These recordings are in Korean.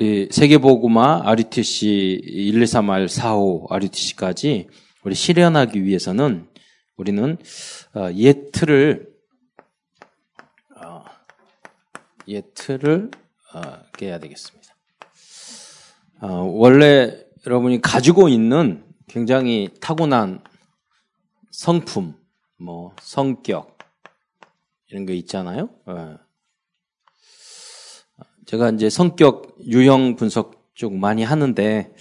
우리 세계보고마 RUTC 123R 45 RUTC까지 우리 실현하기 위해서는 우리는 어, 예틀을 어, 어, 깨야 되겠습니다. 어, 원래 여러분이 가지고 있는 굉장히 타고난 성품, 뭐 성격 이런 거 있잖아요. 어. 제가 이제 성격 유형 분석 쪽 많이 하는데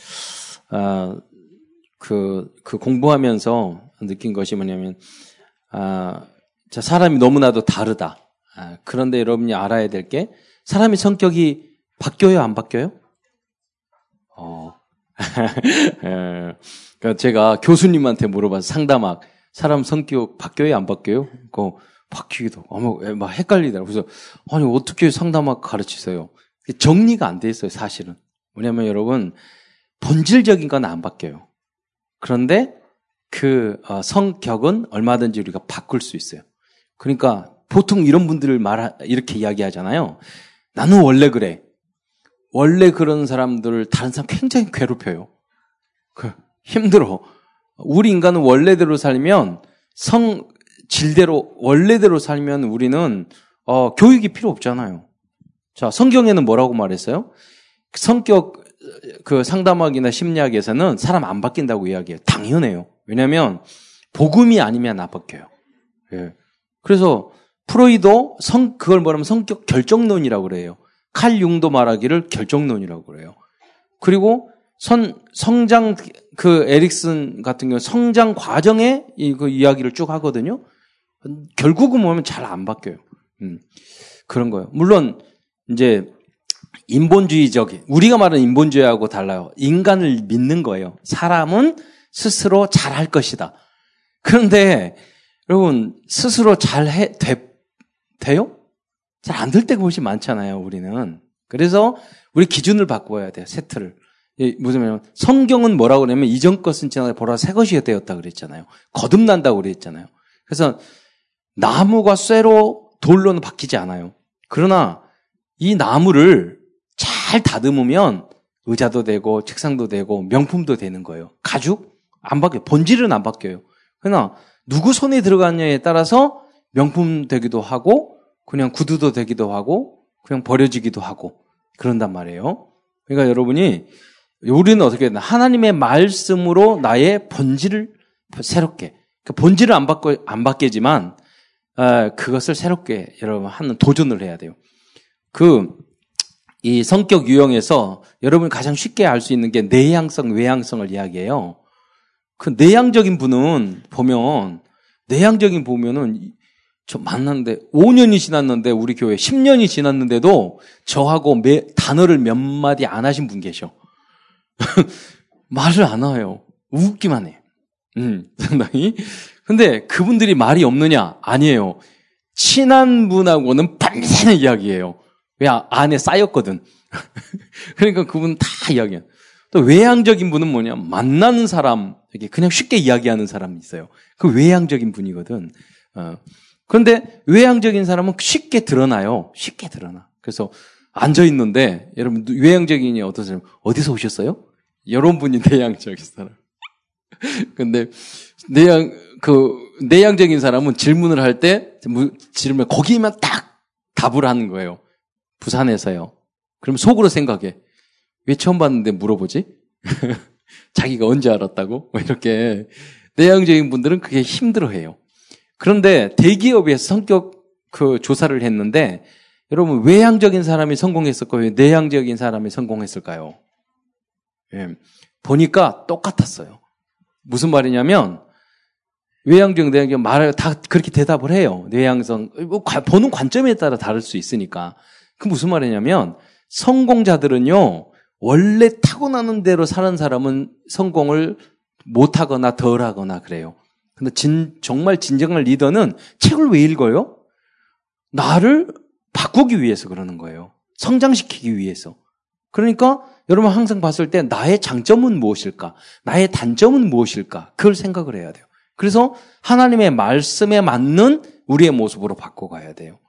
어, 그, 그 공부하면서 느낀 것이 뭐냐면 아, 자 사람이 너무나도 다르다. 아, 그런데 여러분이 알아야 될 게 사람의 성격이 바뀌어요, 안 바뀌어요? 어. 예. 그러니까 제가 교수님한테 물어봐서 상담학 사람 성격 바뀌어요, 안 바뀌어요? 그 바뀌기도 어머 막 헷갈리더라고. 그래서 아니 어떻게 상담학 가르치세요? 정리가 안 돼 있어요, 사실은. 뭐냐면 여러분 본질적인 건 안 바뀌어요. 그런데 그 어, 성격은 얼마든지 우리가 바꿀 수 있어요. 그러니까 보통 이런 분들을 말 이렇게 이야기하잖아요. 나는 원래 그래. 원래 그런 사람들을 다른 사람 굉장히 괴롭혀요. 그 힘들어. 우리 인간은 원래대로 살면 성 질대로 원래대로 살면 우리는 어, 교육이 필요 없잖아요. 자 성경에는 뭐라고 말했어요? 성격 그 상담학이나 심리학에서는 사람 안 바뀐다고 이야기해요. 당연해요. 왜냐하면 복음이 아니면 안 바뀌어요. 예. 그래서 프로이도 성 그걸 뭐라면 성격 결정론이라고 그래요. 칼 융도 말하기를 결정론이라고 그래요. 그리고 선 성장 그 에릭슨 같은 경우 성장 과정의 이그 이야기를 쭉 하거든요. 결국은 뭐면 잘 안 바뀌어요. 음, 그런 거예요. 물론 이제 인본주의적 우리가 말하는 인본주의하고 달라요. 인간을 믿는 거예요. 사람은 스스로 잘할 것이다. 그런데 여러분 스스로 잘 해 돼, 돼요? 잘 안 될 때가 훨씬 많잖아요. 우리는 그래서 우리 기준을 바꿔야 돼요. 세트를 무슨 말이냐면 성경은 뭐라고 그러냐면 이전 것은 지나가 보라 새 것이 되었다 그랬잖아요. 거듭난다고 그랬잖아요. 그래서 나무가 쇠로 돌로는 바뀌지 않아요. 그러나 이 나무를 잘 다듬으면 의자도 되고 책상도 되고 명품도 되는 거예요. 가죽 안 바뀌어요. 본질은 안 바뀌어요. 그러나 누구 손에 들어갔냐에 따라서 명품 되기도 하고 그냥 구두도 되기도 하고 그냥 버려지기도 하고 그런단 말이에요. 그러니까 여러분이 우리는 어떻게 했나 하나님의 말씀으로 나의 본질을 새롭게 그 본질을 안 바꿔 안 바뀌지만 어, 그것을 새롭게 여러분 하는 도전을 해야 돼요. 그 이 성격 유형에서 여러분이 가장 쉽게 알 수 있는 게 내향성, 외향성을 이야기해요. 그 내향적인 분은 보면 내향적인 보면은 저 만났는데 5년이 지났는데 우리 교회 10년이 지났는데도 저하고 매, 단어를 몇 마디 안 하신 분 계셔. 말을 안 해요. 웃기만 해. 음, 상당히. 근데 그분들이 말이 없느냐? 아니에요. 친한 분하고는 밤새는 이야기예요. 왜 안에 쌓였거든. 그러니까 그분 다 이야기해요. 또 외향적인 분은 뭐냐? 만나는 사람, 이게 그냥 쉽게 이야기하는 사람이 있어요. 그 외향적인 분이거든. 어. 그런데 외향적인 사람은 쉽게 드러나요. 쉽게 드러나. 그래서 앉아 있는데 여러분 외향적인이 어떠세요? 어디서 오셨어요? 여러분이 내향적인 사람. 근데 내향 그 내향적인 사람은 질문을 할 때 질문 거기만 딱 답을 하는 거예요. 부산에서요. 그럼 속으로 생각해. 왜 처음 봤는데 물어보지? 자기가 언제 알았다고? 뭐 이렇게 내향적인 분들은 그게 힘들어해요. 그런데 대기업에서 성격 그 조사를 했는데 여러분 외향적인 사람이 성공했을까요? 내향적인 사람이 성공했을까요? 예. 보니까 똑같았어요. 무슨 말이냐면 외향적, 내향적 말을 다 그렇게 대답을 해요. 내향성 뭐 보는 관점에 따라 다를 수 있으니까. 그 무슨 말이냐면 성공자들은요 원래 타고나는 대로 사는 사람은 성공을 못하거나 덜하거나 그래요. 근데 진, 정말 진정한 리더는 책을 왜 읽어요? 나를 바꾸기 위해서 그러는 거예요. 성장시키기 위해서. 그러니까 여러분 항상 봤을 때 나의 장점은 무엇일까? 나의 단점은 무엇일까? 그걸 생각을 해야 돼요. 그래서 하나님의 말씀에 맞는 우리의 모습으로 바꿔가야 돼요.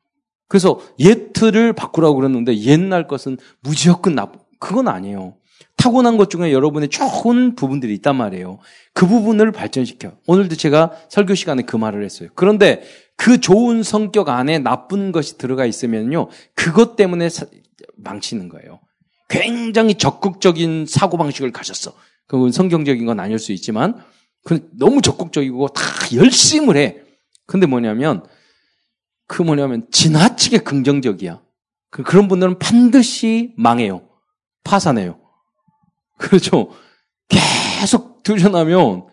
그래서 옛틀을 바꾸라고 그랬는데 옛날 것은 무조건 나, 그건 아니에요. 타고난 것 중에 여러분의 좋은 부분들이 있단 말이에요. 그 부분을 발전시켜. 오늘도 제가 설교 시간에 그 말을 했어요. 그런데 그 좋은 성격 안에 나쁜 것이 들어가 있으면요. 그것 때문에 사, 망치는 거예요. 굉장히 적극적인 사고방식을 가졌어. 그건 성경적인 건 아닐 수 있지만, 너무 적극적이고 다 열심을 해. 근데 뭐냐면, 그 뭐냐면 지나치게 긍정적이야. 그, 그런 분들은 반드시 망해요. 파산해요. 그렇죠. 계속 들여나면,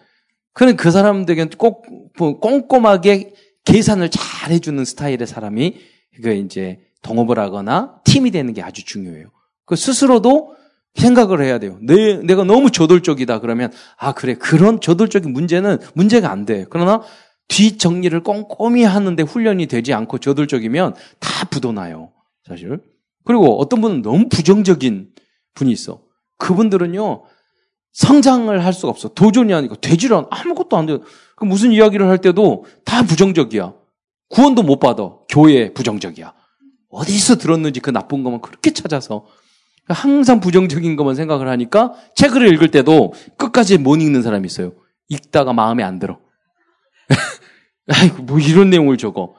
그는 그 사람들에게는 꼭, 뭐 꼼꼼하게 계산을 잘 해주는 스타일의 사람이, 그 이제 동업을 하거나 팀이 되는 게 아주 중요해요. 그 스스로도 생각을 해야 돼요. 내, 내가 너무 저돌적이다 그러면, 아, 그래. 그런 저돌적인 문제는 문제가 안 돼. 그러나 뒷 정리를 꼼꼼히 하는데 훈련이 되지 않고 저돌적이면 다 부도나요. 사실. 그리고 어떤 분은 너무 부정적인 분이 있어. 그분들은요, 성장을 할 수가 없어. 도전이 아니고 되질 않아. 아무것도 안 돼요. 그 무슨 이야기를 할 때도 다 부정적이야. 구원도 못 받아. 교회 부정적이야. 어디서 들었는지 그 나쁜 것만 그렇게 찾아서 항상 부정적인 것만 생각을 하니까 책을 읽을 때도 끝까지 못 읽는 사람이 있어요. 읽다가 마음에 안 들어. 아이고, 뭐 이런 내용을 적어.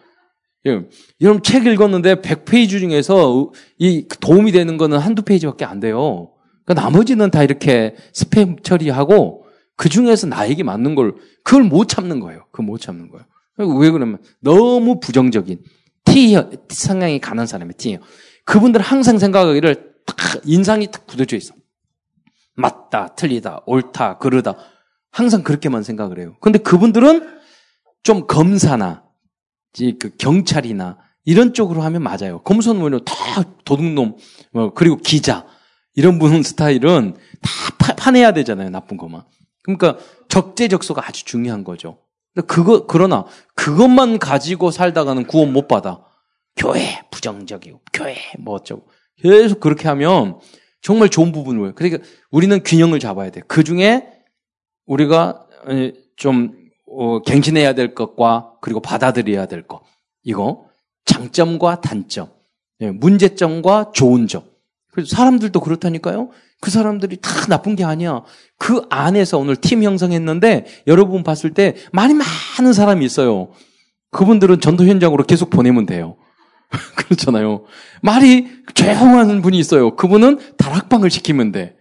예. 여러분 책 읽었는데 100페이지 중에서 이 도움이 되는 거는 한두 페이지밖에 안 돼요. 그러니까 나머지는 다 이렇게 스팸 처리하고 그 중에서 나에게 맞는 걸 그걸 못 참는 거예요. 그걸 못 참는 거예요. 왜 그러면 너무 부정적인 T 성향이 가는 사람이 T예요. 그분들 항상 생각하기를 딱 인상이 딱 굳어져 있어. 맞다, 틀리다, 옳다, 그르다. 항상 그렇게만 생각을 해요. 근데 그분들은 좀 검사나 그 경찰이나 이런 쪽으로 하면 맞아요. 검사는 뭐냐 다 도둑놈 뭐 그리고 기자 이런 분 스타일은 다 파내야 되잖아요. 나쁜 것만. 그러니까 적재적소가 아주 중요한 거죠. 그거 그러나 그것만 가지고 살다가는 구원 못 받아. 교회 부정적이고 교회 뭐 어쩌고 계속 그렇게 하면 정말 좋은 부분을 그러니까 우리는 균형을 잡아야 돼. 그 중에 우리가 좀 어, 갱신해야 될 것과 그리고 받아들여야 될 것. 이거 장점과 단점, 예, 문제점과 좋은 점. 그래서 사람들도 그렇다니까요. 그 사람들이 다 나쁜 게 아니야. 그 안에서 오늘 팀 형성했는데 여러분 봤을 때 많이 많은 사람이 있어요. 그분들은 전도 현장으로 계속 보내면 돼요. 그렇잖아요. 말이 조용한 분이 있어요. 그분은 다락방을 시키면 돼.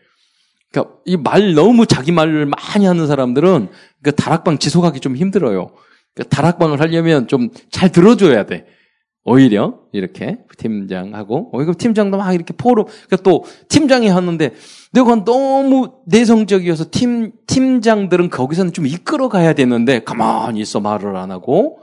그러니까 이 말 너무 자기 말을 많이 하는 사람들은 그 다락방 지속하기 좀 힘들어요. 그러니까 다락방을 하려면 좀 잘 들어줘야 돼. 오히려 이렇게 팀장하고 오히려 팀장도 막 이렇게 포럼 그러니까 또 팀장이 하는데 내가 너무 내성적이어서 팀 팀장들은 거기서는 좀 이끌어 가야 되는데 가만히 있어 말을 안 하고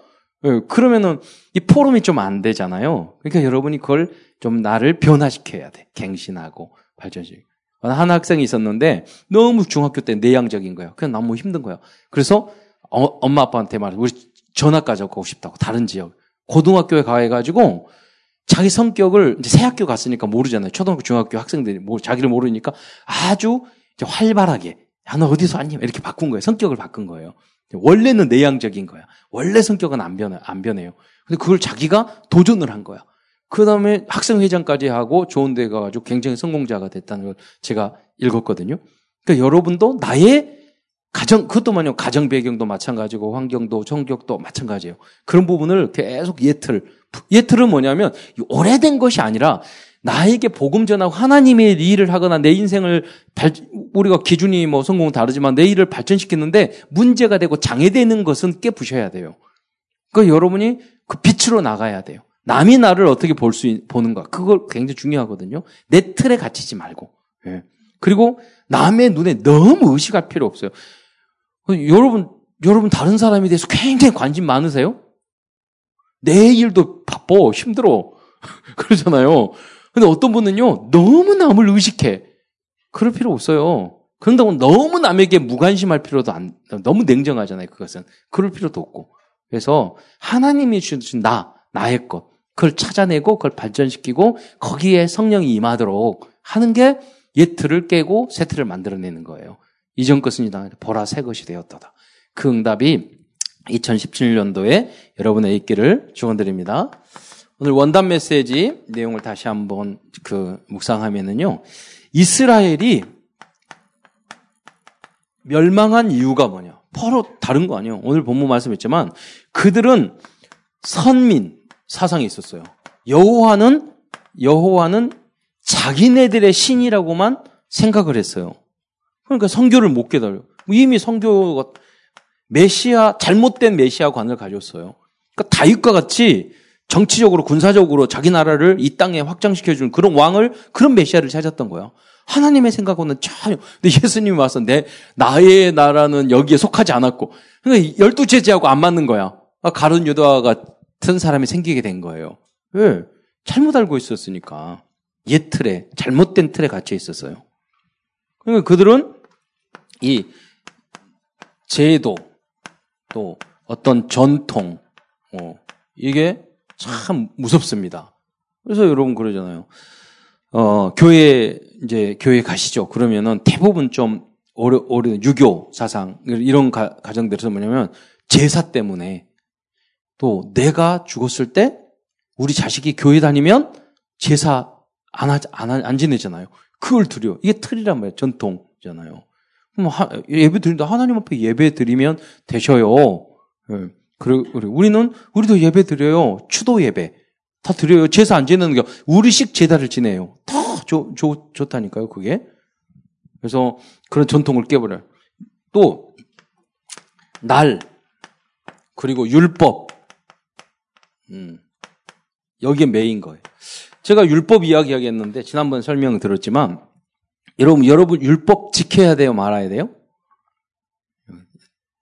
예, 그러면은 이 포럼이 좀 안 되잖아요. 그러니까 여러분이 그걸 좀 나를 변화시켜야 돼. 갱신하고 발전시키고. 한 학생이 있었는데 너무 중학교 때 내향적인 거예요. 그냥 너무 힘든 거예요. 그래서 어, 엄마 아빠한테 말해 우리 전학까지 가고 싶다고 다른 지역 고등학교에 가해가지고 자기 성격을 이제 새 학교 갔으니까 모르잖아요. 초등학교 중학교 학생들이 뭐 자기를 모르니까 아주 활발하게 야 너 어디서 왔니? 이렇게 바꾼 거예요. 성격을 바꾼 거예요. 원래는 내향적인 거야. 원래 성격은 안 변해 안 변해요. 근데 그걸 자기가 도전을 한 거야. 그 다음에 학생회장까지 하고 좋은 데 가가지고 굉장히 성공자가 됐다는 걸 제가 읽었거든요. 그러니까 여러분도 나의 가정, 그것도만요, 가정 배경도 마찬가지고, 환경도, 성격도 마찬가지예요. 그런 부분을 계속 예틀. 예틀은 뭐냐면, 오래된 것이 아니라, 나에게 복음 전하고 하나님의 일을 하거나 내 인생을 발, 우리가 기준이 뭐 성공은 다르지만 내 일을 발전시키는데 문제가 되고 장애되는 것은 깨부셔야 돼요. 그러니까 여러분이 그 빛으로 나가야 돼요. 남이 나를 어떻게 볼 수, 보는가. 그걸 굉장히 중요하거든요. 내 틀에 갇히지 말고. 예. 그리고 남의 눈에 너무 의식할 필요 없어요. 여러분, 여러분 다른 사람에 대해서 굉장히 관심 많으세요? 내 일도 바빠, 힘들어. 그러잖아요. 근데 어떤 분은요, 너무 남을 의식해. 그럴 필요 없어요. 그런다고 너무 남에게 무관심할 필요도 안, 너무 냉정하잖아요, 그것은. 그럴 필요도 없고. 그래서 하나님이 주신 나, 나의 것. 그걸 찾아내고 그걸 발전시키고 거기에 성령이 임하도록 하는 게 옛틀을 깨고 새 틀을 만들어내는 거예요. 이전 것은 이다 보라 새 것이 되었다. 그 응답이 2017년도에 여러분의 있기를 축원드립니다. 오늘 원단 메시지 내용을 다시 한번 그 묵상하면은요. 이스라엘이 멸망한 이유가 뭐냐? 바로 다른 거 아니에요. 오늘 본문 말씀했지만 그들은 선민 사상이 있었어요. 여호와는 여호와는 자기네들의 신이라고만 생각을 했어요. 그러니까 성교를 못 깨달아요. 이미 성교가 메시아 잘못된 메시아관을 가졌어요. 그러니까 다윗과 같이 정치적으로 군사적으로 자기 나라를 이 땅에 확장시켜 주는 그런 왕을 그런 메시아를 찾았던 거야. 하나님의 생각과는 전혀. 근데 예수님이 와서 내 나의 나라는 여기에 속하지 않았고, 그러니까 열두 제자하고 안 맞는 거야. 아, 가룟 유다와 같은 사람이 생기게 된 거예요. 왜? 잘못 알고 있었으니까. 옛 틀에 잘못된 틀에 갇혀 있었어요. 그러니까 그들은 이 제도 또 어떤 전통 어, 이게 참 무섭습니다. 그래서 여러분 그러잖아요. 어, 교회, 이제, 교회 가시죠. 그러면은 대부분 좀, 오래, 오래, 유교 사상, 이런 가, 가정들에서 뭐냐면, 제사 때문에, 또 내가 죽었을 때, 우리 자식이 교회 다니면, 제사 안, 하, 안, 안 지내잖아요. 그걸 드려. 이게 틀이란 말이에요. 전통이잖아요. 그럼 하, 예배 드린다. 하나님 앞에 예배 드리면 되셔요. 예. 그리고 우리는, 우리도 예배 드려요. 추도 예배. 다 드려요. 제사 안 지내는 게 우리식 제사를 지내요. 다 좋, 좋, 좋다니까요, 그게. 그래서 그런 전통을 깨버려요. 또, 날, 그리고 율법. 음, 여기에 메인 거예요. 제가 율법 이야기 하겠는데, 지난번 설명 들었지만, 여러분, 여러분, 율법 지켜야 돼요? 말아야 돼요?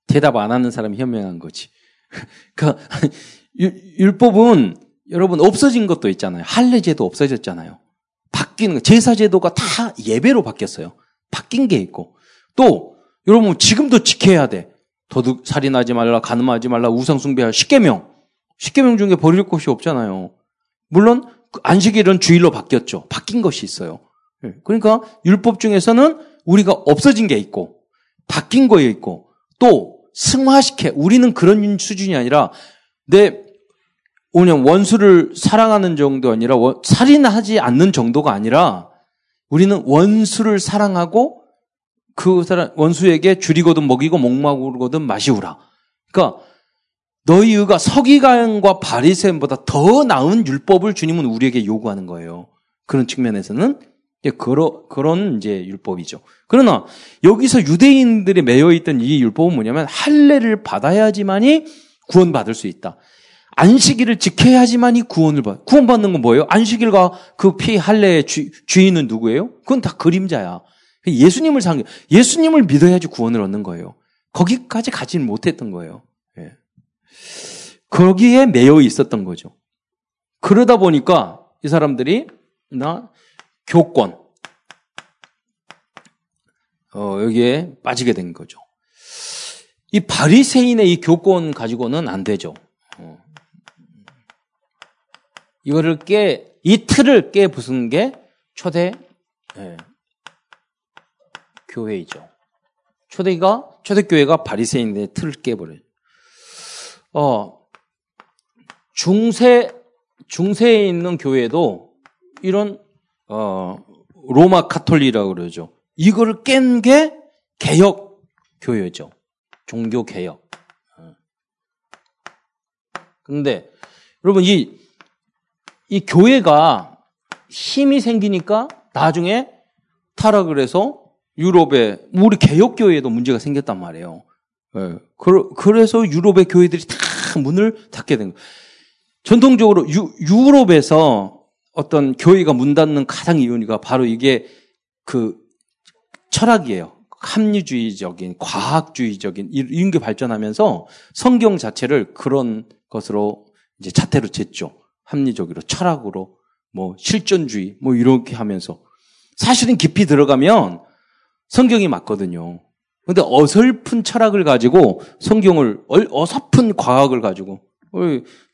대답 안 하는 사람이 현명한 거지. 그러니까, 율법은 여러분 없어진 것도 있잖아요. 할례제도 없어졌잖아요. 바뀌는 거. 제사제도가 다 예배로 바뀌었어요. 바뀐 게 있고 또 여러분 지금도 지켜야 돼. 도둑 살인하지 말라, 가늠하지 말라, 우상 숭배할 십계명. 십계명 중에 버릴 것이 없잖아요. 물론 그 안식일은 주일로 바뀌었죠. 바뀐 것이 있어요. 예. 그러니까 율법 중에서는 우리가 없어진 게 있고 바뀐 거에 있고 또 승화시켜 우리는 그런 수준이 아니라 내 오냐 원수를 사랑하는 정도 아니라 살인하지 않는 정도가 아니라 우리는 원수를 사랑하고 그 사람 원수에게 줄이거든 먹이고 목마르거든 마시우라. 그러니까 너희 의가 서기관과 바리새인보다 더 나은 율법을 주님은 우리에게 요구하는 거예요. 그런 측면에서는 그런 그런 이제 율법이죠. 그러나 여기서 유대인들이 매여 있던 이 율법은 뭐냐면 할례를 받아야지만이 구원받을 수 있다. 안식일을 지켜야지만이 구원을 받. 구원받는 건 뭐예요? 안식일과 그 피 할례의 주, 주인은 누구예요? 그건 다 그림자야. 예수님을 상 예수님을 믿어야지 구원을 얻는 거예요. 거기까지 가지는 못했던 거예요. 예. 거기에 매여 있었던 거죠. 그러다 보니까 이 사람들이 나 교권 어, 여기에 빠지게 된 거죠. 이 바리새인의 이 교권 가지고는 안 되죠. 어. 이거를 깨, 이 틀을 깨 부순 게 초대 예, 교회이죠. 초대가 초대 교회가 바리새인의 틀을 깨버려요. 어, 중세 중세에 있는 교회도 이런 어, 로마 카톨리라고 그러죠. 이거를 깬게 개혁 교회죠. 종교 개혁. 그런데 여러분 이 이 교회가 힘이 생기니까 나중에 타락을 해서 유럽에 우리 개혁교회에도 문제가 생겼단 말이에요. 네. 그래서 유럽의 교회들이 다 문을 닫게 된 거예요. 전통적으로 유, 유럽에서 어떤 교회가 문 닫는 가장 이유가 바로 이게 그 철학이에요. 합리주의적인, 과학주의적인 이런 게 발전하면서 성경 자체를 그런 것으로 이제 자태로 쟀죠. 합리적으로, 철학으로, 뭐 실존주의, 뭐 이렇게 하면서 사실은 깊이 들어가면 성경이 맞거든요. 근데 어설픈 철학을 가지고 성경을 어설픈 과학을 가지고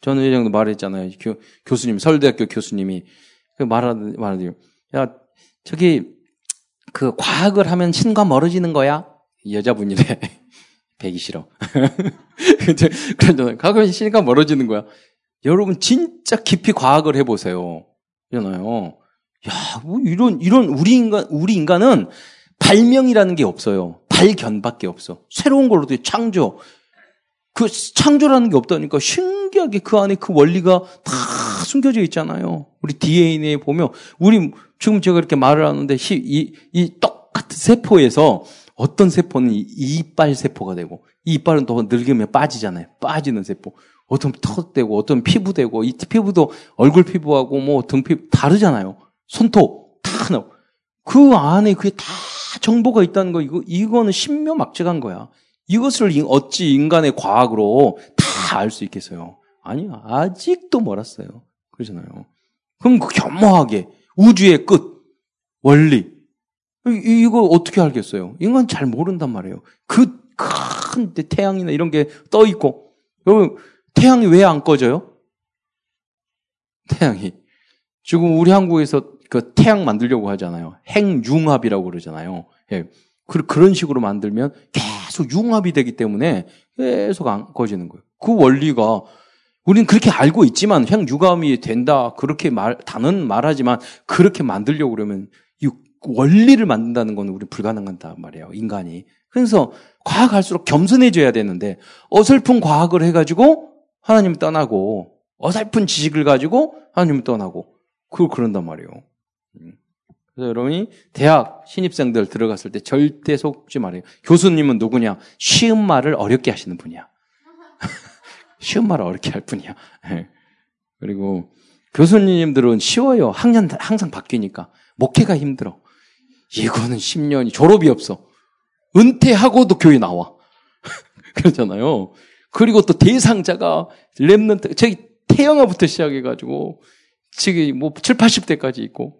전 회장도 말했잖아요. 교, 수님 서울대학교 교수님이 그 말하는 말하는 야 저기 그 과학을 하면 신과 멀어지는 거야 여자분이래 배기 싫어. 그런데 과학하면 신과 멀어지는 거야. 여러분 진짜 깊이 과학을 해보세요. 잖아요. 야, 뭐 이런, 이런, 우리 인간, 우리 인간은 발명이라는 게 없어요. 발견밖에 없어. 새로운 걸로 돼, 창조. 그 창조라는 게 없다니까 신기하게 그 안에 그 원리가 다 숨겨져 있잖아요. 우리 DNA에 보면, 우리, 지금 제가 이렇게 말을 하는데, 이, 이 똑같은 세포에서 어떤 세포는 이빨 세포가 되고, 이 이빨은 더 늙으면 빠지잖아요. 빠지는 세포. 어떤 턱 되고, 어떤 피부 되고, 이 피부도 얼굴 피부하고 뭐 등 피부 다르잖아요. 손톱 다 나오고. 그 안에 그게 다 정보가 있다는 거, 이거, 이거는 신묘막측한 거야. 이것을 어찌 인간의 과학으로 다 알 수 있겠어요? 아니요. 아직도 멀었어요. 그러잖아요. 그럼 그 겸허하게 우주의 끝, 원리. 이거 어떻게 알겠어요? 인간 잘 모른단 말이에요. 그 큰 태양이나 이런 게 떠 있고. 여러분, 태양이 왜 안 꺼져요? 태양이. 지금 우리 한국에서 그 태양 만들려고 하잖아요. 핵융합이라고 그러잖아요. 예. 그, 그런 식으로 만들면 계속 융합이 되기 때문에 계속 안 꺼지는 거예요. 그 원리가 우리는 그렇게 알고 있지만 핵융합이 된다 그렇게 말 다는 말하지만 그렇게 만들려고 그러면 이 원리를 만든다는 건 우리 불가능하단 말이에요. 인간이. 그래서 과학 할수록 겸손해져야 되는데 어설픈 과학을 해가지고 하나님 떠나고 어설픈 지식을 가지고 하나님 떠나고 그걸 그런단 말이에요. 음. 그래서 여러분이 대학 신입생들 들어갔을 때 절대 속지 말아요. 교수님은 누구냐? 쉬운 말을 어렵게 하시는 분이야. 쉬운 말을 어렵게 할 분이야. 예. 그리고 교수님들은 쉬워요. 학년 항상 바뀌니까. 목회가 힘들어. 이거는 10년이 졸업이 없어. 은퇴하고도 교회 나와. 그러잖아요. 그리고 또 대상자가 랩런트, 저기 태영아부터 시작해가지고 지금 뭐 7, 80대까지 있고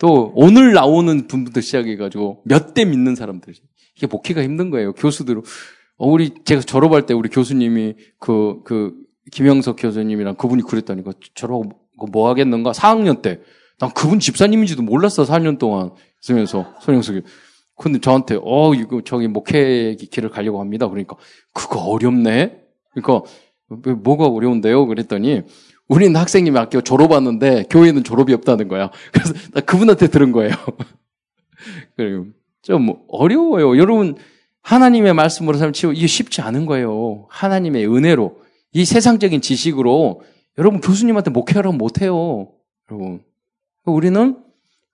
또 오늘 나오는 분부터 시작해가지고 몇 대 믿는 사람들 이게 목회가 힘든 거예요. 교수들은 어, 우리 제가 졸업할 때 우리 교수님이 그그 그 김영석 교수님이랑 그분이 그랬다니까 졸업하고 뭐 하겠는가 4학년 때 난 그분 집사님인지도 몰랐어 4년 동안 쓰면서 손영석이 근데 저한테 어 이거 저기 목회 길을 가려고 합니다. 그러니까 그거 어렵네. 그러니까 뭐가 어려운데요? 그랬더니 우리는 학생님 학교 졸업하는데 교회는 졸업이 없다는 거야. 그래서 나 그분한테 들은 거예요. 그리고 좀 어려워요. 여러분 하나님의 말씀으로 살면 이게 쉽지 않은 거예요. 하나님의 은혜로 이 세상적인 지식으로 여러분 교수님한테 목회하라고 못 해요. 여러분 우리는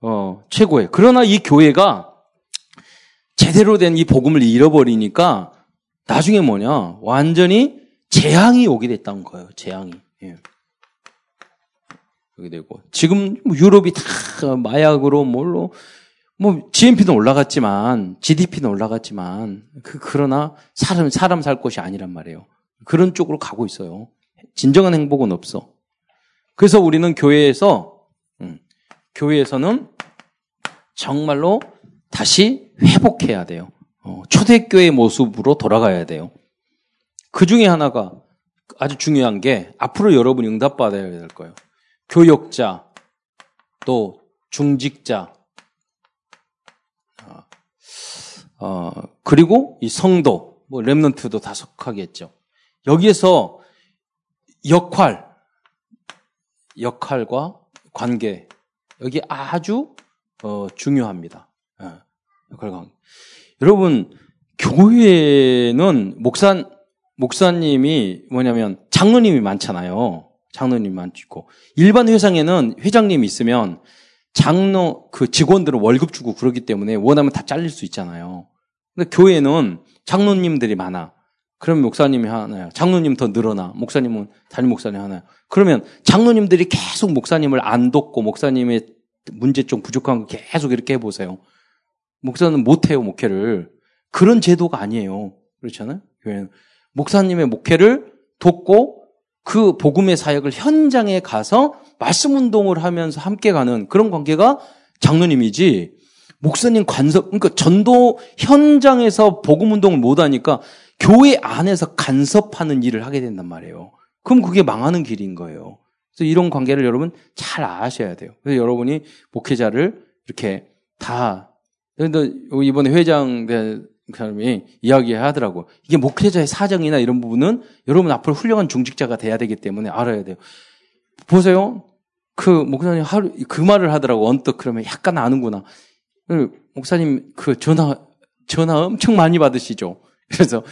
어, 최고예요. 그러나 이 교회가 제대로 된 이 복음을 잃어버리니까 나중에 뭐냐 완전히 재앙이 오게 됐다는 거예요. 재앙이. 예. 그게 되고 지금 뭐 유럽이 다 마약으로 뭘로 뭐 GNP는 올라갔지만 GDP는 올라갔지만 그 그러나 사람 사람 살 곳이 아니란 말이에요. 그런 쪽으로 가고 있어요. 진정한 행복은 없어. 그래서 우리는 교회에서 음, 교회에서는 정말로 다시 회복해야 돼요. 어, 초대교회 모습으로 돌아가야 돼요. 그 중에 하나가 아주 중요한 게 앞으로 여러분이 응답받아야 될 거예요. 교역자, 또 중직자, 어, 어, 그리고 이 성도, 뭐 렘넌트도 다 속하겠죠. 여기에서 역할, 역할과 관계, 여기 아주 어, 중요합니다. 예, 역할 관계. 여러분 교회는 목사 목사님이 뭐냐면 장로님이 많잖아요. 장로님만 있고 일반 회상에는 회장님이 있으면 장로 그 직원들은 월급 주고 그러기 때문에 원하면 다 잘릴 수 있잖아요. 근데 교회는 장로님들이 많아. 그럼 목사님이 하나요. 장로님 더 늘어나. 목사님은 담임 목사님 하나요. 그러면 장로님들이 계속 목사님을 안 돕고 목사님의 문제점 부족한 거 계속 이렇게 해보세요. 목사는 못해요, 목회를. 그런 제도가 아니에요. 그렇잖아요? 교회는. 목사님의 목회를 돕고 그 복음의 사역을 현장에 가서 말씀 운동을 하면서 함께 가는 그런 관계가 장로님이지 목사님 간섭 그러니까 전도 현장에서 복음 운동을 못 하니까 교회 안에서 간섭하는 일을 하게 된단 말이에요. 그럼 그게 망하는 길인 거예요. 그래서 이런 관계를 여러분 잘 아셔야 돼요. 그래서 여러분이 목회자를 이렇게 다 근데 이번에 회장 그 사람이 이야기하더라고. 이게 목회자의 사정이나 이런 부분은 여러분 앞으로 훌륭한 중직자가 돼야 되기 때문에 알아야 돼요. 보세요. 그 목사님 하루 그 말을 하더라고 언뜻 그러면 약간 아는구나. 그 목사님 그 전화 전화 엄청 많이 받으시죠. 그래서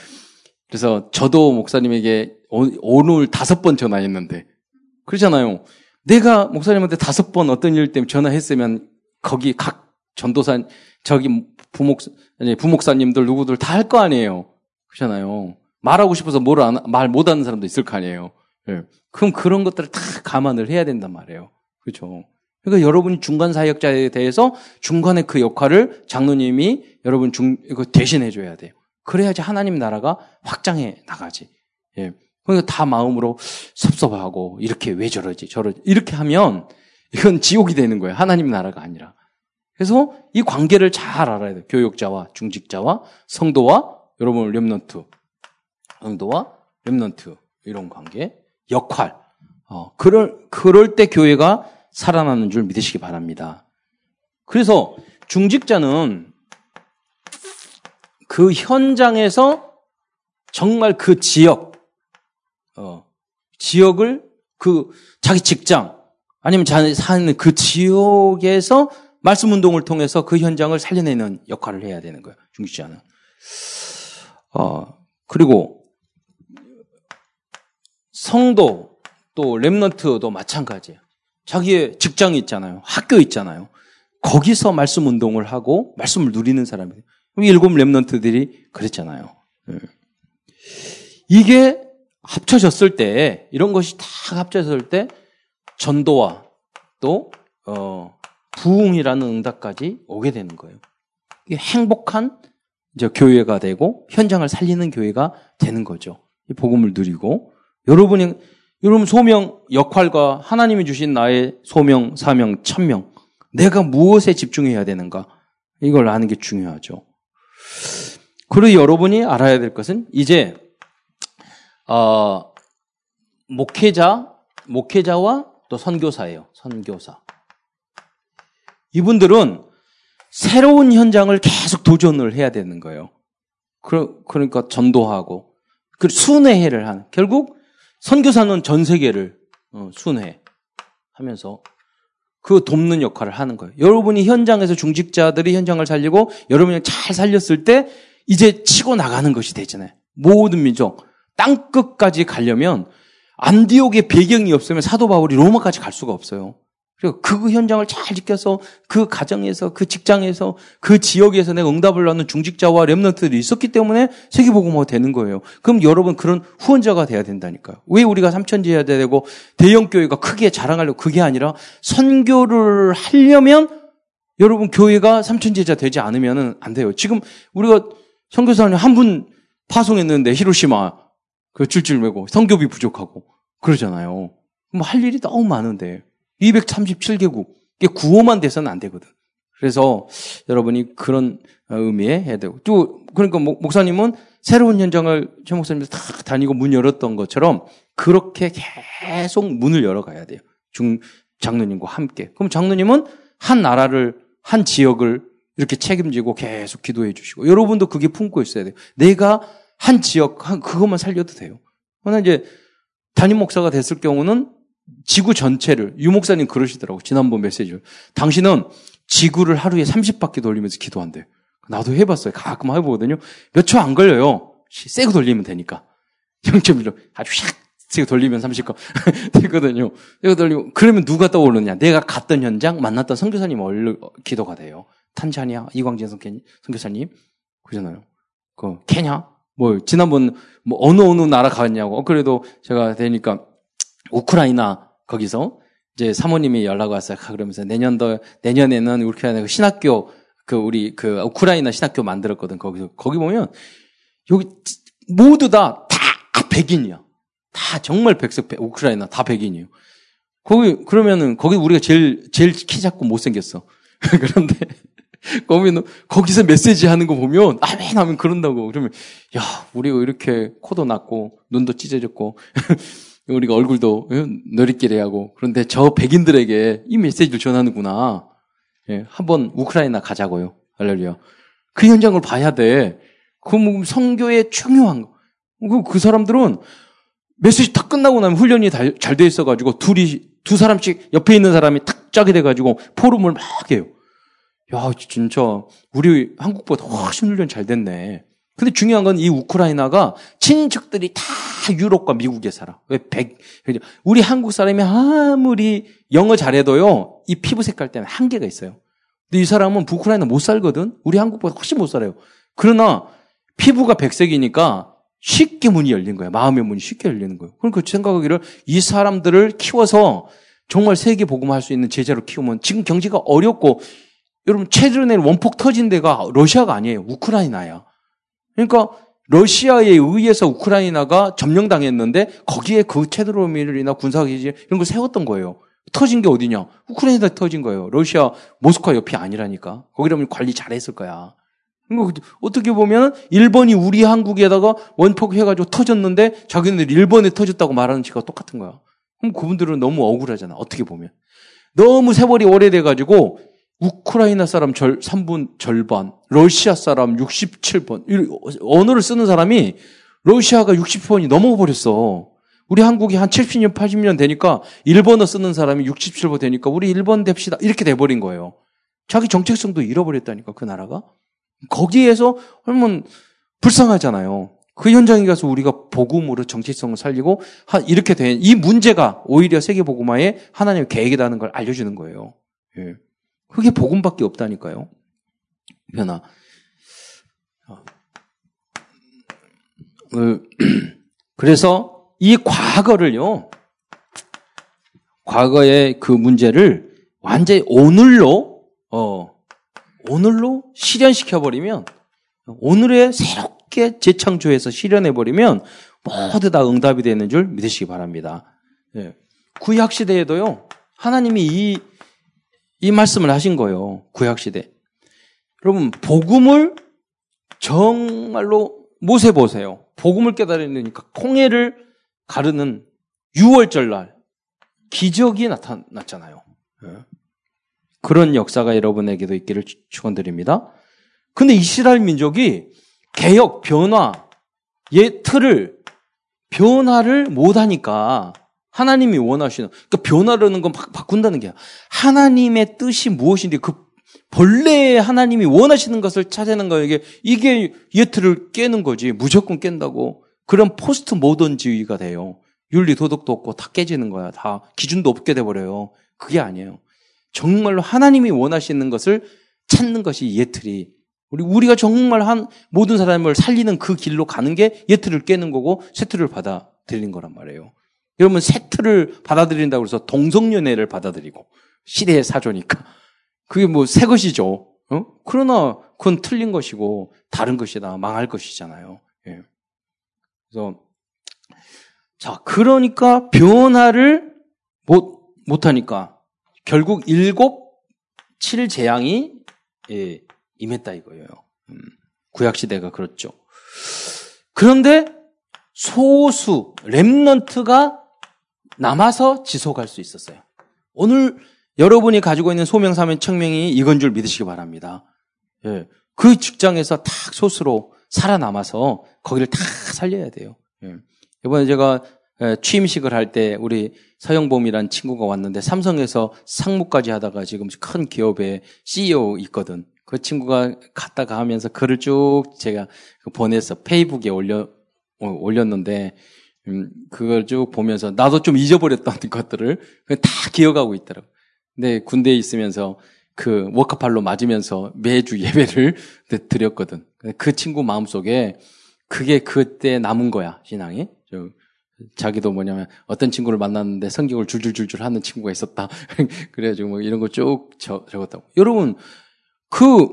그래서 저도 목사님에게 오늘 다섯 번 전화했는데 그러잖아요. 내가 목사님한테 다섯 번 어떤 일 때문에 전화했으면 거기 각 전도사 저기 부목 부목사님들 누구들 다 할 거 아니에요. 그렇잖아요. 말하고 싶어서 말 못하는 사람도 있을 거 아니에요. 예. 그럼 그런 것들을 다 감안을 해야 된단 말이에요. 그렇죠. 그러니까 여러분이 중간 사역자에 대해서 중간에 그 역할을 장로님이 여러분 중 이거 대신해 줘야 돼요. 그래야지 하나님 나라가 확장해 나가지. 예. 그러니까 다 마음으로 섭섭하고 이렇게 왜 저러지 저러지 이렇게 하면 이건 지옥이 되는 거예요. 하나님 나라가 아니라. 그래서 이 관계를 잘 알아야 돼요. 교육자와 중직자와 성도와 여러분 렘넌트, 성도와 렘넌트 이런 관계, 역할. 어, 그럴 그럴 때 교회가 살아나는 줄 믿으시기 바랍니다. 그래서 중직자는 그 현장에서 정말 그 지역, 어, 지역을 그 자기 직장 아니면 자기 사는 그 지역에서 말씀 운동을 통해서 그 현장을 살려내는 역할을 해야 되는 거예요. 중직자는. 어, 그리고 성도 또 랩런트도 마찬가지예요. 자기의 직장이 있잖아요. 학교 있잖아요. 거기서 말씀 운동을 하고 말씀을 누리는 사람이에요. 일곱 랩런트들이 그랬잖아요. 예. 이게 합쳐졌을 때 이런 것이 다 합쳐졌을 때 전도와 또 어, 부흥이라는 응답까지 오게 되는 거예요. 행복한 이제 교회가 되고 현장을 살리는 교회가 되는 거죠. 이 복음을 누리고 여러분이 여러분 소명 역할과 하나님이 주신 나의 소명 사명 천명 내가 무엇에 집중해야 되는가 이걸 아는 게 중요하죠. 그리고 여러분이 알아야 될 것은 이제 어, 목회자 목회자와 또 선교사예요. 선교사. 이분들은 새로운 현장을 계속 도전을 해야 되는 거예요. 그러니까 전도하고 그 순회해를 하는 결국 선교사는 전 세계를 어, 순회하면서 그 돕는 역할을 하는 거예요. 여러분이 현장에서 중직자들이 현장을 살리고 여러분이 잘 살렸을 때 이제 치고 나가는 것이 되잖아요. 모든 민족 땅 끝까지 가려면 안디옥의 배경이 없으면 사도 바울이 로마까지 갈 수가 없어요. 그리고 그 현장을 잘 지켜서 그 가정에서 그 직장에서 그 지역에서 내가 응답을 받는 중직자와 랩런트들이 있었기 때문에 세계복음화가 되는 거예요. 그럼 여러분 그런 후원자가 돼야 된다니까요. 왜 우리가 삼천지해야 되고 대형 교회가 크게 자랑하려고 그게 아니라 선교를 하려면 여러분 교회가 삼천지자 되지 않으면 안 돼요. 지금 우리가 선교사님 한 분 파송했는데 히로시마 그 줄줄 매고 선교비 부족하고 그러잖아요. 뭐 할 일이 너무 많은데 237개국. 이게 구호만 돼서는 안 되거든. 그래서 여러분이 그런 의미에 해야 되고. 또, 그러니까 목사님은 새로운 현장을 최 목사님이 탁 다니고 문 열었던 것처럼 그렇게 계속 문을 열어가야 돼요. 중, 장로님과 함께. 그럼 장로님은 한 나라를, 한 지역을 이렇게 책임지고 계속 기도해 주시고. 여러분도 그게 품고 있어야 돼요. 내가 한 지역, 한, 그것만 살려도 돼요. 그러나 이제 담임 목사가 됐을 경우는 지구 전체를 유 목사님 그러시더라고 지난번 메시지를 당신은 지구를 하루에 30바퀴 돌리면서 기도한대. 나도 해봤어요. 가끔 해보거든요. 몇 초 안 걸려요. 세고 돌리면 되니까 0.1로 아주 샥 세고 돌리면 30거 되거든요. 세고 돌리고 그러면 누가 떠오르냐? 내가 갔던 현장 만났던 선교사님 얼른 기도가 돼요. 탄자니아 이광진 선교사님 그잖아요. 그 케냐 뭐 지난번 뭐 어느 어느 나라 갔냐고 그래도 제가 되니까 우크라이나 거기서 이제 사모님이 연락 왔어요. 그러면서 내년도 내년에는 우크라이나 그 신학교 그 우리 그 우크라이나 신학교 만들었거든. 거기서 거기 보면 여기 모두 다 다 백인이야. 다 정말 백석 우크라이나 다 백인이에요. 거기 그러면은 거기 우리가 제일 제일 키 작고 못 생겼어. 그런데 거기는 거기서 메시지 하는 거 보면 아멘 하면 그런다고. 그러면 야 우리가 이렇게 코도 낮고 눈도 찢어졌고 우리가 얼굴도 너리끼리 하고 그런데 저 백인들에게 이 메시지를 전하는구나. 예, 한번 우크라이나 가자고요. 할렐루야. 그 현장을 봐야 돼. 그 성교의 중요한 거. 그, 그 사람들은 메시지 다 끝나고 나면 훈련이 잘 돼 있어가지고 둘이 두 사람씩 옆에 있는 사람이 탁 짜게 돼가지고 포럼을 막 해요. 야, 진짜 우리 한국보다 훨씬 훈련 잘 됐네. 근데 중요한 건 이 우크라이나가 친척들이 다 유럽과 미국에 살아. 왜 백, 우리 한국 사람이 아무리 영어 잘해도요, 이 피부 색깔 때문에 한계가 있어요. 근데 이 사람은 우크라이나 못 살거든? 우리 한국보다 훨씬 못 살아요. 그러나 피부가 백색이니까 쉽게 문이 열린 거야. 마음의 문이 쉽게 열리는 거예요. 그러니까 생각하기를 이 사람들을 키워서 정말 세계 복음할 수 있는 제자로 키우면 지금 경제가 어렵고 여러분 최근에 원폭 터진 데가 러시아가 아니에요. 우크라이나야. 그러니까 러시아에 의해서 우크라이나가 점령당했는데 거기에 그 체드로밀이나 군사기지 이런 걸 세웠던 거예요. 터진 게 어디냐? 우크라이나에 터진 거예요. 러시아 모스크바 옆이 아니라니까. 거기라면 관리 잘했을 거야. 그러니까 어떻게 보면 일본이 우리 한국에다가 원폭 해가지고 터졌는데 자기네들 일본에 터졌다고 말하는 지가 똑같은 거야. 그럼 그분들은 너무 억울하잖아. 어떻게 보면. 너무 세월이 오래돼가지고 우크라이나 사람 절, 3분 절반, 러시아 사람 67번, 언어를 쓰는 사람이 러시아가 60번이 넘어 버렸어. 우리 한국이 한 70년, 80년 되니까 일본어 쓰는 사람이 67번 되니까 우리 일본 됩시다. 이렇게 돼버린 거예요. 자기 정체성도 잃어버렸다니까, 그 나라가. 거기에서 하면 불쌍하잖아요. 그 현장에 가서 우리가 복음으로 정체성을 살리고 이렇게 된 이 문제가 오히려 세계 복음화에 하나님의 계획이라는 걸 알려주는 거예요. 예. 그게 복음밖에 없다니까요. 변화. 어. 어, 그래서 이 과거를요, 과거의 그 문제를 완전히 오늘로, 어, 오늘로 실현시켜버리면, 오늘에 새롭게 재창조해서 실현해버리면 모두 다 응답이 되는 줄 믿으시기 바랍니다. 예. 구약시대에도요, 하나님이 이, 이 말씀을 하신 거예요. 구약시대. 여러분, 복음을 정말로 모세 보세요. 복음을 깨달으니까 콩해를 가르는 6월절 날 기적이 나타났잖아요. 예. 그런 역사가 여러분에게도 있기를 축원드립니다. 근데 이스라엘 민족이 개혁, 변화, 예 틀을 변화를 못 하니까 하나님이 원하시는 그러니까 변화라는 건 바꾼다는 게 하나님의 뜻이 무엇인지 그 본래 하나님이 원하시는 것을 찾아내는 거에게 이게 예틀을 깨는 거지 무조건 깬다고 그런 포스트 모던주의가 돼요. 윤리 도덕도 없고 다 깨지는 거야. 다 기준도 없게 돼 버려요. 그게 아니에요. 정말로 하나님이 원하시는 것을 찾는 것이 예틀이 우리 우리가 정말 한 모든 사람을 살리는 그 길로 가는 게 예틀을 깨는 거고 세틀을 받아들이는 거란 말이에요. 여러분 세트를 받아들인다고 해서 동성연애를 받아들이고 시대의 사조니까 그게 뭐 새 것이죠. 어? 그러나 그건 틀린 것이고 다른 것이다 망할 것이잖아요. 예. 그래서 자 그러니까 변화를 못 못하니까 결국 일곱 칠 재앙이 예, 임했다 이거예요. 음, 구약 시대가 그렇죠. 그런데 소수 렘넌트가 남아서 지속할 수 있었어요. 오늘 여러분이 가지고 있는 소명사면 청명이 이건 줄 믿으시기 바랍니다. 예. 그 직장에서 탁 소스로 살아남아서 거기를 탁 살려야 돼요. 예. 이번에 제가 예, 취임식을 할 때 우리 서영범이란 친구가 왔는데 삼성에서 상무까지 하다가 지금 큰 기업의 CEO 있거든. 그 친구가 갔다가 하면서 글을 쭉 제가 보내서 페이북에 올려 어, 올렸는데 음, 그걸 쭉 보면서 나도 좀 잊어버렸던 것들을 다 기억하고 있더라고. 근데 군대에 있으면서 그 워커팔로 맞으면서 매주 예배를 드렸거든. 그 친구 마음속에 그게 그때 남은 거야, 신앙이. 자기도 뭐냐면 어떤 친구를 만났는데 성경을 줄줄줄줄 하는 친구가 있었다. 그래가지고 뭐 이런 거 쭉 적었다고. 여러분, 그,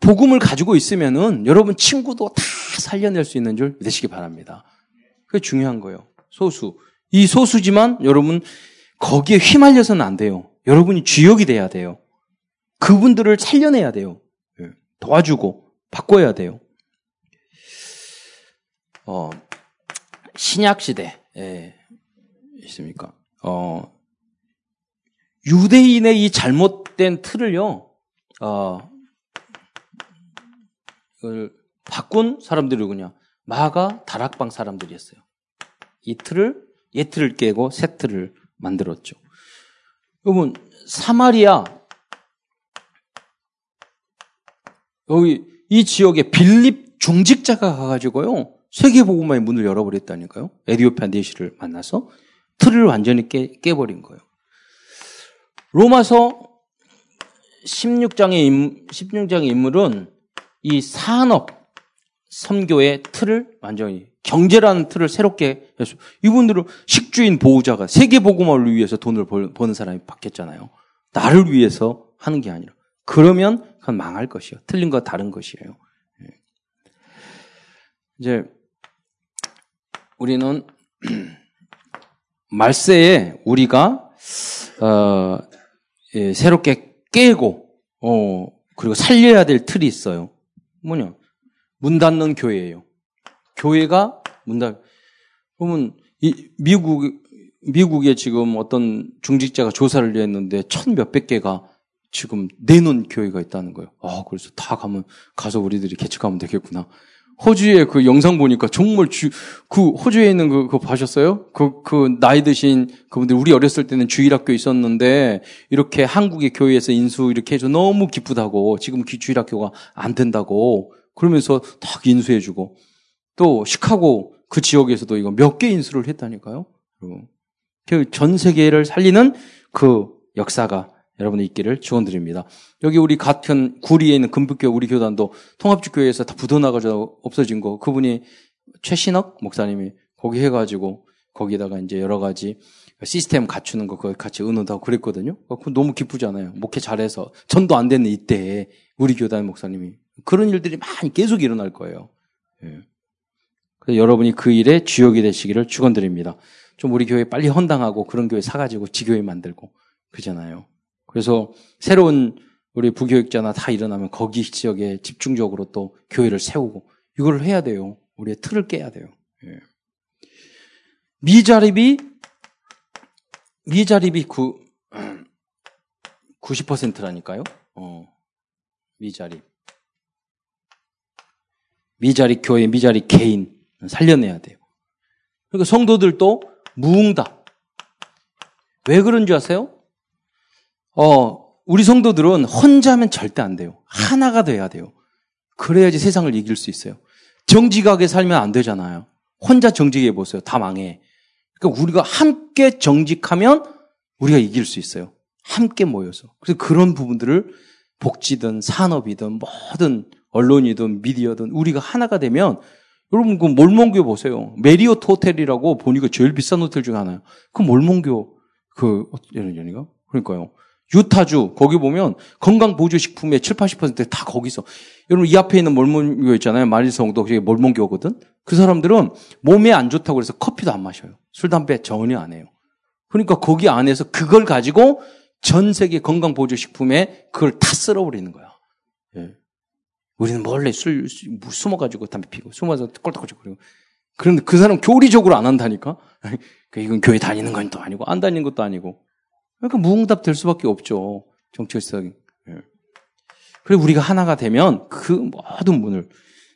복음을 가지고 있으면은 여러분 친구도 다 살려낼 수 있는 줄 믿으시기 바랍니다. 그게 중요한 거예요. 소수. 이 소수지만 여러분 거기에 휘말려서는 안 돼요. 여러분이 주역이 돼야 돼요. 그분들을 살려내야 돼요. 예. 도와주고 바꿔야 돼요. 어, 신약 시대 예, 있습니까? 어, 유대인의 이 잘못된 틀을요, 어, 바꾼 사람들이 누구냐? 마가 다락방 사람들이었어요. 이 틀을, 예 틀을 깨고 새 틀을 만들었죠. 여러분, 사마리아, 여기 이 지역에 빌립 중직자가 가가지고요. 세계보고마의 문을 열어버렸다니까요. 에디오피아 내시를 만나서 틀을 완전히 깨, 깨버린 거예요. 로마서 16장의, 임, 16장의 인물은 이 산업, 선교의 틀을 완전히 경제라는 틀을 새롭게 해서 이분들은 식주인 보호자가 세계 보고마를 위해서 돈을 버는 사람이 바뀌었잖아요. 나를 위해서 하는 게 아니라 그러면 그건 망할 것이요. 틀린 거 다른 것이에요. 예. 이제 우리는 말세에 우리가 어, 예, 새롭게 깨고 어, 그리고 살려야 될 틀이 있어요. 뭐냐? 문 닫는 교회예요. 교회가 문 닫. 그러면 이 미국 미국에 지금 어떤 중직자가 조사를 했는데 천 몇백 개가 지금 내놓은 교회가 있다는 거예요. 아, 그래서 다 가면 가서 우리들이 개척하면 되겠구나. 호주에 그 영상 보니까 정말 주, 그 호주에 있는 그, 그거 봐셨어요? 그, 그 나이 드신 그분들 우리 어렸을 때는 주일학교 있었는데 이렇게 한국의 교회에서 인수 이렇게 해서 너무 기쁘다고 지금 주일학교가 안 된다고 그러면서 딱 인수해주고 또 시카고 그 지역에서도 이거 몇 개 인수를 했다니까요. 그전 세계를 살리는 그 역사가 여러분이 있기를 축원드립니다. 여기 우리 같은 구리에 있는 금북교 우리 교단도 통합주교회에서 다 붙어나가서 없어진 거 그분이 최신학 목사님이 거기 해가지고 거기다가 이제 여러 가지 시스템 갖추는 거 그거 같이 은은하고 그랬거든요. 그 너무 기쁘잖아요. 목회 잘해서 전도 안 되는 이때에 우리 교단 목사님이 그런 일들이 많이 계속 일어날 거예요. 예. 그래서 여러분이 그 일에 주역이 되시기를 축원드립니다. 좀 우리 교회 빨리 헌당하고 그런 교회 사가지고 지교회 만들고 그러잖아요. 그래서 새로운 우리 부교육자나 다 일어나면 거기 지역에 집중적으로 또 교회를 세우고 이걸 해야 돼요. 우리의 틀을 깨야 돼요. 예. 미자립이 미자립이 9 90%라니까요. 어. 미자립. 미자립 교회, 미자립 개인 살려내야 돼요. 그러니까 성도들도 무응답. 왜 그런 줄 아세요? 어, 우리 성도들은 혼자면 절대 안 돼요. 하나가 돼야 돼요. 그래야지 세상을 이길 수 있어요. 정직하게 살면 안 되잖아요. 혼자 정직해 보세요. 다 망해. 그러니까 우리가 함께 정직하면 우리가 이길 수 있어요. 함께 모여서. 그래서 그런 부분들을 복지든 산업이든 뭐든 언론이든 미디어든 우리가 하나가 되면 여러분 그 몰몬교 보세요. 메리어트 호텔이라고 보니까 제일 비싼 호텔 중에 하나예요. 그 몰몬교 그 이런 연이가 그러니까요. 유타주 거기 보면 건강 보조 식품의 7, 80%다 거기서 여러분 이 앞에 있는 몰몬교 있잖아요. 마리성도 그게 몰몬교거든. 그 사람들은 몸에 안 좋다고 그래서 커피도 안 마셔요. 술 담배 전혀 안 해요. 그러니까 거기 안에서 그걸 가지고 전 세계 건강 보조 식품에 그걸 다 쓸어버리는 거야. 예. 우리는 몰래 술, 숨어가지고 담배 피고 숨어서 꼴딱꼴딱 그리고 그런데 그 사람 교리적으로 안 한다니까. 그 이건 교회 다니는 건 또 아니고 안 다니는 것도 아니고 그러니까 무응답 될 수밖에 없죠. 정치적. 예. 그리고 우리가 하나가 되면 그 모든 문을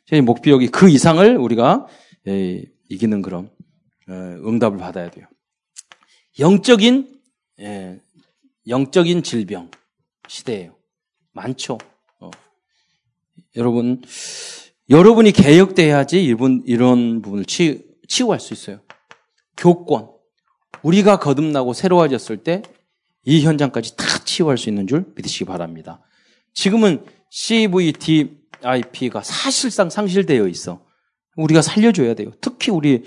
제 목표역이 그 이상을 우리가 예, 이기는 그런 예, 응답을 받아야 돼요. 영적인 예, 영적인 질병 시대예요. 많죠. 어. 여러분 여러분이 개혁돼야지 이분 이런 부분을 치, 치유할 수 있어요. 교권 우리가 거듭나고 새로워졌을 때 이 현장까지 다 치유할 수 있는 줄 믿으시기 바랍니다. 지금은 CVDIP가 사실상 상실되어 있어. 우리가 살려줘야 돼요. 특히 우리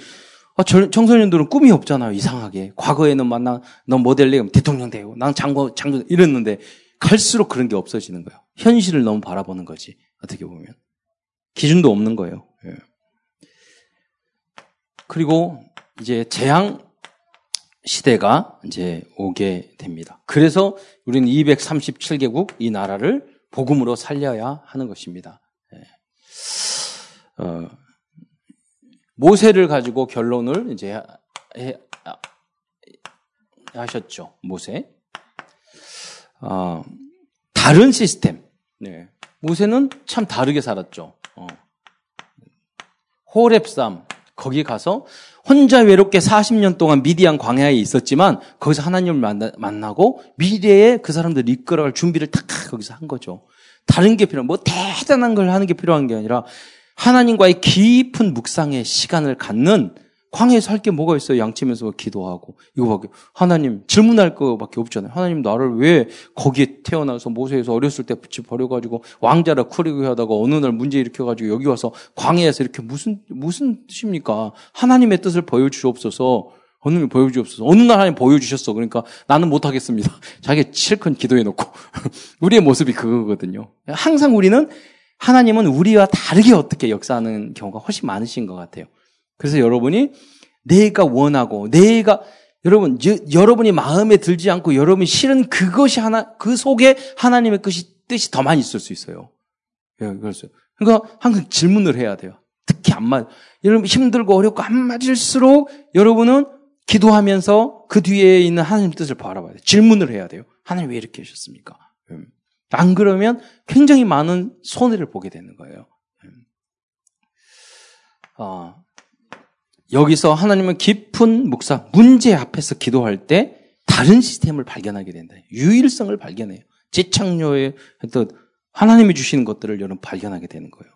아, 청소년들은 꿈이 없잖아요. 이상하게. 과거에는 만나 너 모델 내면 대통령 되고 난 장관 장군 이랬는데 갈수록 그런 게 없어지는 거예요. 현실을 너무 바라보는 거지. 어떻게 보면 기준도 없는 거예요. 예. 그리고 이제 재앙 시대가 이제 오게 됩니다. 그래서 우리는 237개국 이 나라를 복음으로 살려야 하는 것입니다. 예. 어, 모세를 가지고 결론을 이제 해, 하셨죠. 모세. 어, 다른 시스템. 네. 모세는 참 다르게 살았죠. 어. 호랩삼 거기 가서 혼자 외롭게 40년 동안 미디안 광야에 있었지만 거기서 하나님을 만나, 만나고 미래에 그 사람들 이끌어갈 준비를 탁 거기서 한 거죠. 다른 게 필요, 뭐 대단한 걸 하는 게 필요한 게 아니라 하나님과의 깊은 묵상의 시간을 갖는 광야에서 할 게 뭐가 있어요? 양치면서 기도하고 이거밖에 하나님 질문할 거밖에 없잖아요. 하나님 나를 왜 거기에 태어나서 모세에서 어렸을 때 붙여 버려가지고 왕자라 쿠리고 하다가 어느 날 문제 일으켜가지고 여기 와서 광야에서 이렇게 무슨 무슨 뜻입니까? 하나님의 뜻을 보여주옵소서. 어느 날 보여주옵소서. 어느 날 하나님 보여주셨어. 그러니까 나는 못하겠습니다. 자기 실컷 기도해놓고 우리의 모습이 그거거든요. 항상 우리는 하나님은 우리와 다르게 어떻게 역사하는 경우가 훨씬 많으신 것 같아요. 그래서 여러분이 내가 원하고 내가 여러분 여, 러분이 마음에 들지 않고 여러분이 싫은 그것이 하나 그 속에 하나님의 뜻이 뜻이 더 많이 있을 수 있어요. 예, 그래서 그러니까 항상 질문을 해야 돼요. 특히 안 맞. 여러분 힘들고 어렵고 안 맞을수록 여러분은 기도하면서 그 뒤에 있는 하나님 뜻을 바라봐야 돼요. 질문을 해야 돼요. 하나님 왜 이렇게 하셨습니까? 음. 안 그러면 굉장히 많은 손해를 보게 되는 거예요. 음. 어, 여기서 하나님은 깊은 묵상, 문제 앞에서 기도할 때 다른 시스템을 발견하게 된다. 유일성을 발견해요. 재창조의 어떤 하나님이 주시는 것들을 여러분 발견하게 되는 거예요.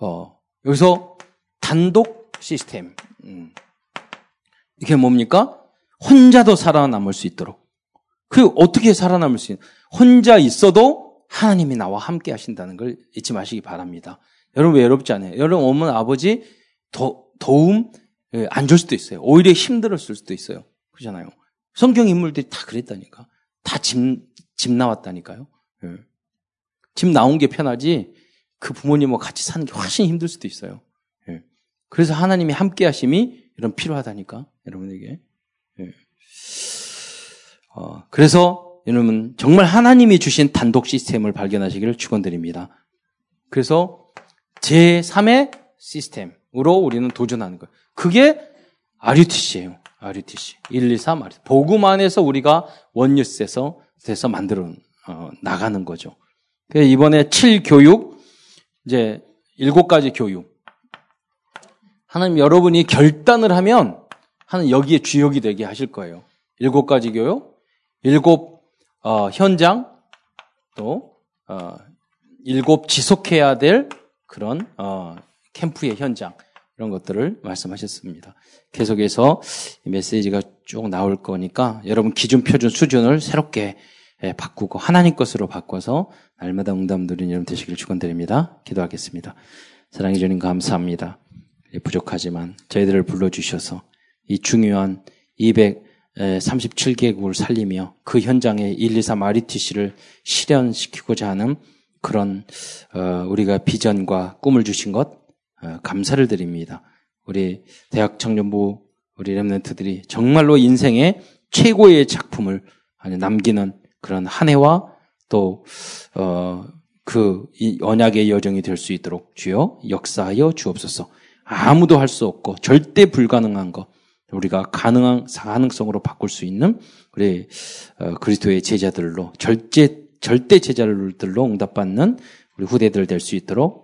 어, 여기서 단독 시스템. 음. 이게 뭡니까? 혼자도 살아남을 수 있도록. 그 어떻게 살아남을 수 있는? 혼자 있어도 하나님이 나와 함께 하신다는 걸 잊지 마시기 바랍니다. 여러분 외롭지 않아요. 여러분 어머니 아버지 더 도움 예, 안줄 수도 있어요. 오히려 힘들었을 수도 있어요. 그렇잖아요. 성경 인물들이 다 그랬다니까. 다 집, 집 나왔다니까요. 예. 집 나온 게 편하지 그 부모님과 같이 사는 게 훨씬 힘들 수도 있어요. 예. 그래서 하나님이 함께 하심이 이런 필요하다니까. 여러분에게. 어, 그래서 여러분 정말 하나님이 주신 단독 시스템을 발견하시기를 축원드립니다. 그래서 제3의 시스템 으로 우리는 도전하는 거예요. 그게 RUTC예요. RUTC. 1, 2, 3 RUTC. 복음 안에서 우리가 원뉴스에서 돼서 만들어 어, 나가는 거죠. 이번에 7교육 이제 7가지 교육. 하나님 여러분이 결단을 하면 하는 여기에 주역이 되게 하실 거예요. 7가지 교육, 7 어, 현장, 또 어, 7 지속해야 될 그런 어, 캠프의 현장 이런 것들을 말씀하셨습니다. 계속해서 메시지가 쭉 나올 거니까 여러분 기준 표준 수준을 새롭게 예, 바꾸고 하나님 것으로 바꿔서 날마다 응답 누리는 여러분 되시길 축원드립니다. 기도하겠습니다. 사랑해 주님 감사합니다. 예, 부족하지만 저희들을 불러주셔서 이 중요한 237개국을 살리며 그 현장에 1, 2, 3 RETC를 실현시키고자 하는 그런 어, 우리가 비전과 꿈을 주신 것 어, 감사를 드립니다. 우리 대학 청년부 우리 랩런트들이 정말로 인생의 최고의 작품을 남기는 그런 한 해와 또, 어, 그 언약의 여정이 될 수 있도록 주여 역사하여 주옵소서. 아무도 할 수 없고 절대 불가능한 것 우리가 가능한 가능성으로 바꿀 수 있는 우리 어, 그리스도의 제자들로 절대 절대 제자들로 응답받는 우리 후대들 될 수 있도록